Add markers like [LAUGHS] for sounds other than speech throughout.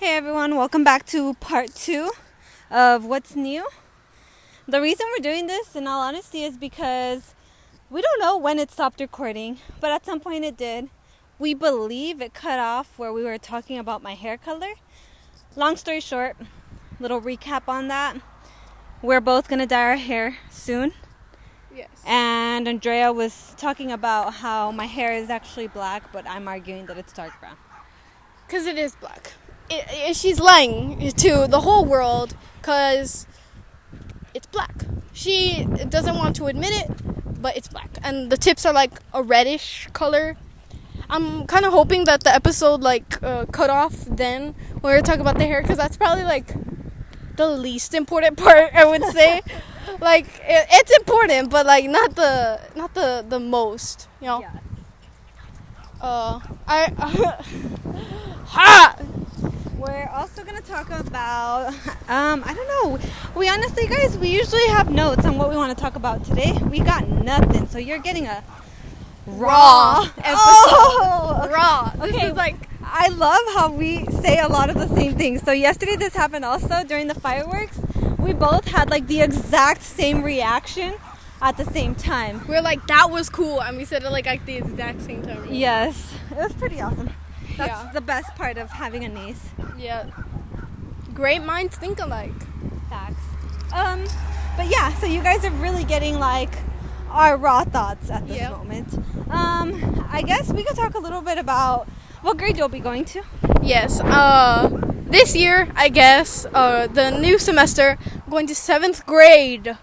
Hey everyone, welcome back to part two of What's New. The reason we're doing this, in all honesty, is because we don't know when it stopped recording, but at some point it did. We believe it cut off where we were talking about my hair color. Long story short, little recap on that. We're both gonna dye our hair soon. Yes. And Andrea was talking about how my hair is actually black, but I'm arguing that it's dark brown. Because it is black. It, it, she's lying to the whole world because it's black. She doesn't want to admit it, but it's black. And the tips are like a reddish color. I'm kind of hoping that the episode like uh, cut off then when we talk about the hair because that's probably like the least important [LAUGHS] part I would say. [LAUGHS] like it, it's important, but like not the not the the most. You know. Yeah. Uh, I. [LAUGHS] ha! We're also gonna talk about [LAUGHS] um I don't know. We honestly guys, we usually have notes on what we want to talk about today. We got nothing, so you're getting a raw, Raw. episode. [LAUGHS] Oh, raw. This Okay, is like I love how we say a lot of the same things. So yesterday this happened also during the fireworks. We both had like the exact same reaction at the same time. we're like that was cool, and we said it like at the exact same time. Yes. It was pretty awesome. That's Yeah. the best part of having a niece. Yeah. Great minds think alike. Facts. Um, but yeah, so you guys are really getting like our raw thoughts at this Yep. moment. Um, I guess we could talk a little bit about what grade you'll be going to. Yes. Uh, this year, I guess, uh, the new semester, I'm going to seventh grade.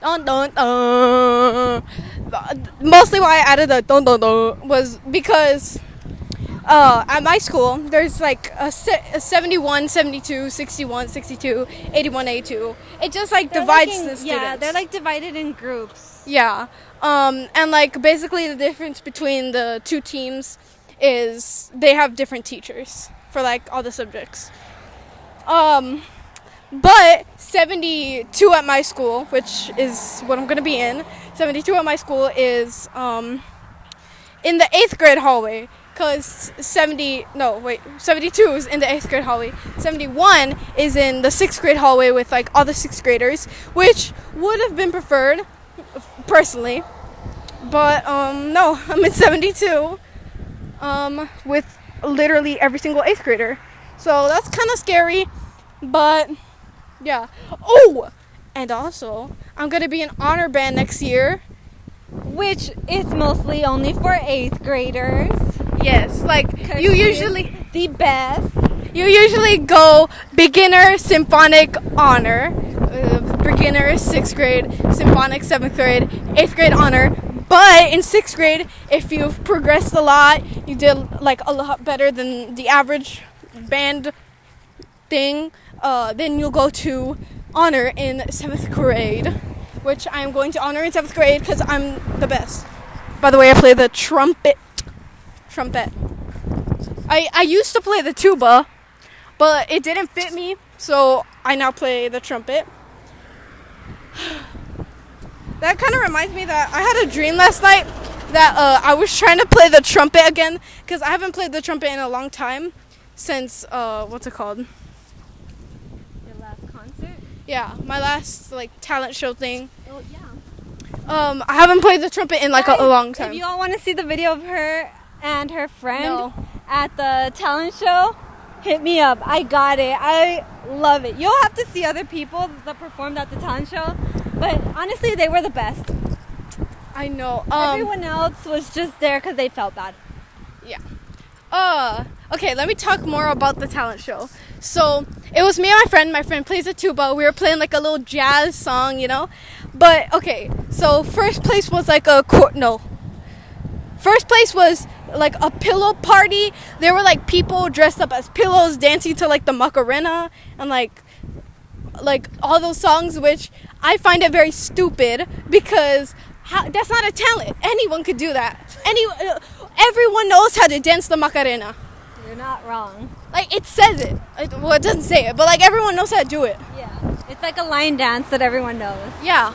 Dun dun dun. Mostly why I added the dun dun dun was because uh, at my school there's like a, se- a 71, 72, 61, 62, 81, 82. It just like They're divides like in- the students. Yeah, they're like divided in groups. Yeah. Um, and like basically the difference between the two teams is they have different teachers for like all the subjects. Um, but 72 at my school, which is what I'm going to be in, 72 at my school is um, in the eighth grade hallway. Because 70, no, wait, 72 is in the eighth grade hallway. 71 is in the sixth grade hallway with like all the sixth graders, which would have been preferred personally. But um no, [LAUGHS] I'm in 72 um with literally every single 8th grader. So that's kind of scary, but yeah. Oh, and also I'm to be in honor band next year. Which is mostly only for eighth graders. Yes, like you usually the best. you usually go beginner symphonic honor, uh, beginner 6th grade, symphonic 7th grade, 8th grade honor. But in 6th grade, if you've progressed a lot, you did like a lot better than the average band thing, uh, then you'll go to honor in 7th grade, which I'm going to honor in 7th grade because I'm the best. By the way, I play the trumpet. Trumpet. I, I used to play the tuba, but it didn't fit me, so I now play the trumpet. [SIGHS] That kind of reminds me that I had a dream last night that uh, I was trying to play the trumpet again because I haven't played the trumpet in a long time since uh, what's it called? Your last concert? Yeah, my last like talent show thing. Oh yeah. Um, I haven't played the trumpet in like a, a long time. If you all want to see the video of her and her friend No. at the talent show, hit me up. I got it. I love it. You'll have to see other people that performed at the talent show, but honestly, they were the best. I know. Um, Everyone else was just there because they felt bad. Yeah. Uh, okay, let me talk more about the talent show. So, it was me and my friend. My friend plays the tuba. We were playing like a little jazz song, you know? But, okay, so first place was like a, cor- no. First place was like a pillow party. There were like people dressed up as pillows dancing to like the Macarena and like like all those songs which I find it very stupid because how, that's not a talent. Anyone could do that. Any uh, everyone knows how to dance the Macarena. You're not wrong. Like it says it. It- Well, it doesn't say it, but like everyone knows how to do it. Yeah. It's like a line dance that everyone knows. Yeah.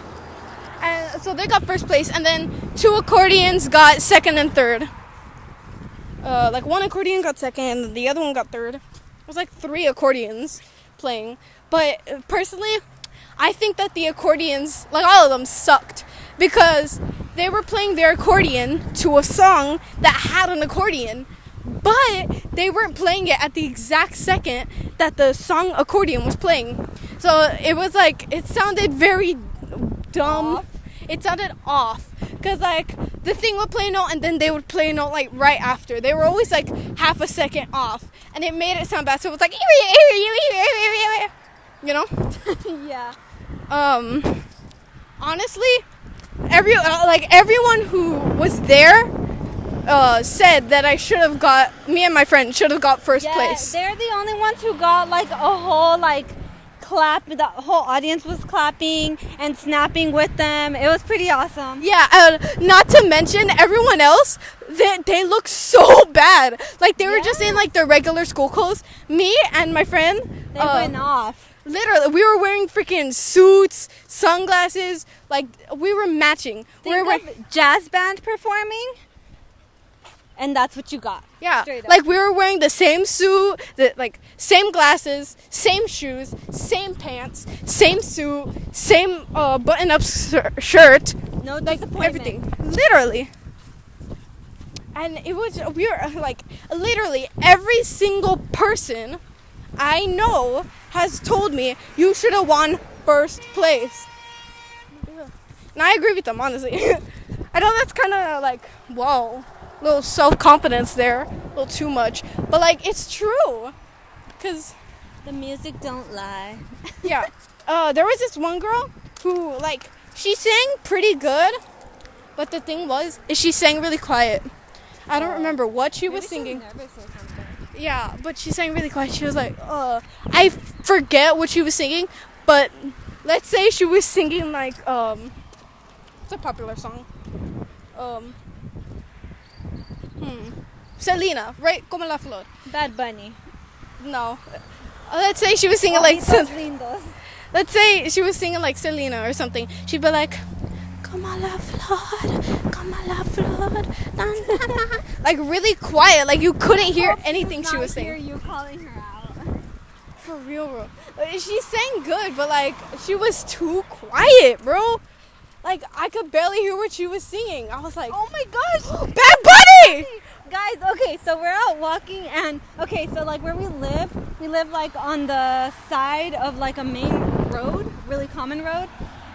And so they got first place, and then two accordions got second and third. Uh, like one accordion got second, and the other one got third. It was like three accordions playing. But personally, I think that the accordions, like all of them, sucked because they were playing their accordion to a song that had an accordion, but they weren't playing it at the exact second that the song accordion was playing. So it was like it sounded very dumb. Off? It sounded off because like the thing would play a note and then they would play a note like right after. They were always like half a second off, and it made it sound bad. So it was like you know. [LAUGHS] yeah. Um, honestly, every uh, like everyone who was there uh, said that I should have got me and my friend should have got first Yeah, place. they're the only ones who got like a whole like clap. The whole audience was clapping and snapping with them. It was pretty awesome. Yeah, uh, not to mention everyone else. They they look so [LAUGHS] bad. Like they were just in like their regular school clothes. Me and my friend. They went off. Literally, we were wearing freaking suits, sunglasses. Like we were matching. we were Think jazz band performing, and that's what you got. yeah, like we were wearing the same suit, the like same glasses, same shoes, same pants, same suit, same uh, button-up shir- shirt, No like everything, literally. And it was we were [LAUGHS] like literally every single person I know has told me you should have won first place. And I agree with them, honestly. [LAUGHS] I know that's kind of like, whoa, little self confidence there, a little too much. But like, it's true. Because, The music don't lie. [LAUGHS] yeah, uh, there was this one girl who, like, she sang pretty good. But the thing was, is she sang really quiet. I don't remember what she was singing. nervous or something. Yeah, but she sang really quiet. She was like, uh, I forget what she was singing, but let's say she was singing like, um, it's a popular song. Um, hmm, Selena, right? Como la flor. Bad Bunny. No. Uh, let's say she was singing like, lindos. let's say she was singing like Selena or something. She'd be like, Como la flor, como la flor, [LAUGHS] like really quiet, like you couldn't hear anything she was hear saying. you calling her out. For real, bro. Uh, She sang good, but like she was too quiet, bro. Like I could barely hear what she was singing. I was like, Oh my gosh! [GASPS] Bad Guys, okay, so we're out walking and okay, so like where we live, we live like on the side of like a main road, really common road.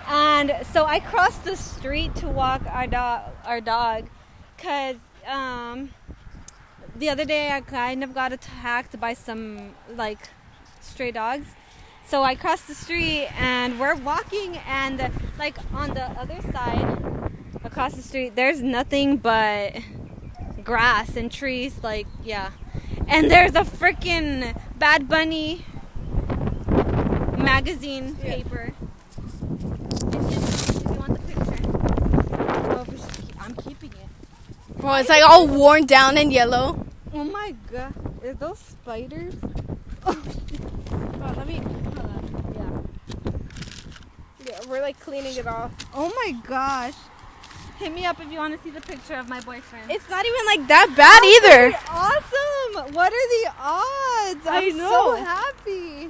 And so I crossed the street to walk our dog our dog cuz um the other day I kind of got attacked by some like stray dogs. So I crossed the street and we're walking and like on the other side across the street there's nothing but grass and trees like yeah. And there's a freaking Bad Bunny magazine Yeah. paper. If you want the picture. Oh, we should keep- I'm keeping it. Bro, it's like all worn down and yellow. Oh my god. Are those spiders? [LAUGHS] Oh, let me. Yeah. Yeah, we're like cleaning it off. Oh my gosh. Hit me up if you want to see the picture of my boyfriend. It's not even like that bad either. Awesome! What are the odds? I I'm know. so happy.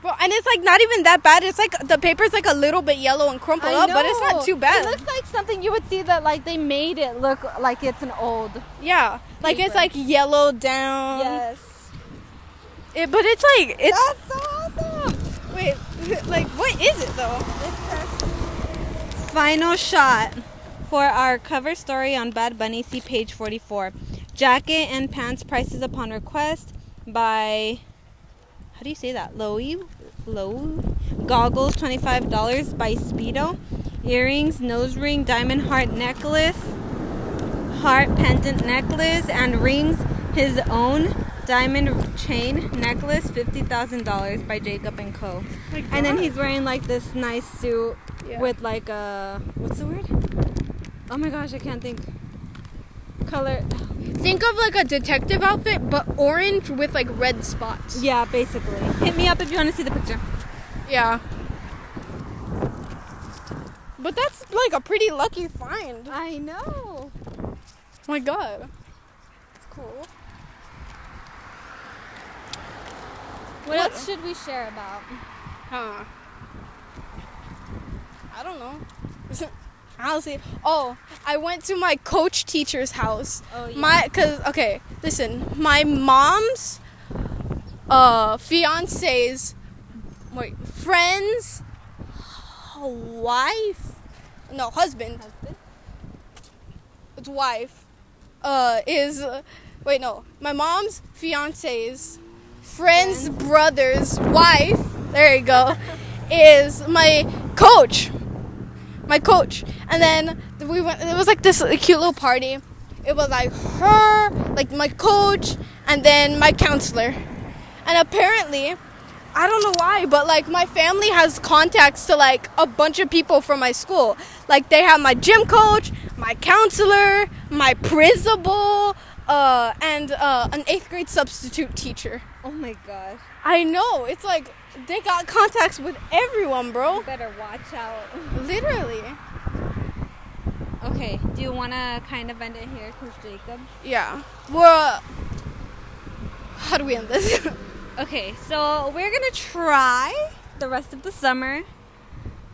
Bro, and it's like not even that bad. It's like the paper's like a little bit yellow and crumpled up, but it's not too bad. It looks like something you would see that like they made it look like it's an old. yeah, like it's like yellowed down. yes. It, but it's like it's That's so awesome. wait, [LAUGHS] like what is it though? Final shot for our cover story on Bad Bunny. See page 44. Jacket and pants prices upon request by how do you say that? Lowy, low. Goggles twenty five dollars by Speedo. Earrings, nose ring, diamond heart necklace, heart pendant necklace, and rings. His own diamond chain necklace, fifty thousand dollars by Jacob and Co. And then he's wearing like this nice suit Yeah. with like a what's the word? Oh my gosh, I can't think. Color. Think of like a detective outfit, but orange with like red spots. Yeah, basically. Hit me up if you want to see the picture. Yeah. But that's like a pretty lucky find. I know. Oh my god. It's cool. What, What- else should we share about? Huh. I don't know. [LAUGHS] Honestly, oh, I went to my coach teacher's house. Oh, yeah. My, cause okay, listen, my mom's uh fiance's wait friend's wife, no husband, Husband? its wife, uh is wait no, my mom's fiance's friend's brother's wife. There you go. is my coach. My coach. And then we went it was like this cute little party. It was like her, like my coach, and then my counselor. And apparently, I don't know why, but like my family has contacts to like a bunch of people from my school. Like they have my gym coach, my counselor, my principal, uh, and uh, an eighth grade substitute teacher. Oh my gosh. I know. It's like they got contacts with everyone, bro. You better watch out. [LAUGHS] Literally. Okay, do you want to kind of end it here? Because Jacob. Yeah. Well, how do we end this? [LAUGHS] Okay, so we're gonna try the rest of the summer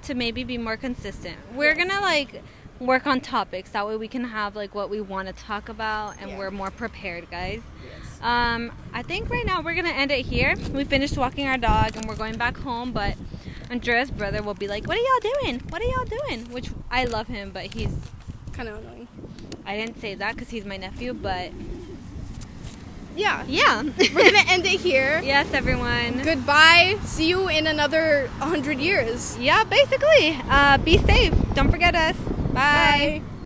to maybe be more consistent. We're gonna like work on topics that way we can have like what we want to talk about and Yeah. we're more prepared, guys. Yes. Um, I think right now we're gonna end it here. We finished walking our dog and we're going back home, but Andrea's brother will be like, "What are y'all doing? What are y'all doing?" Which I love him, but he's kind of annoying. I didn't say that because he's my nephew, but Yeah. yeah. [LAUGHS] We're gonna end it here. yes, everyone. Goodbye. See you in another hundred years. Yeah, basically. Uh, be safe. Don't forget us. Bye. Bye.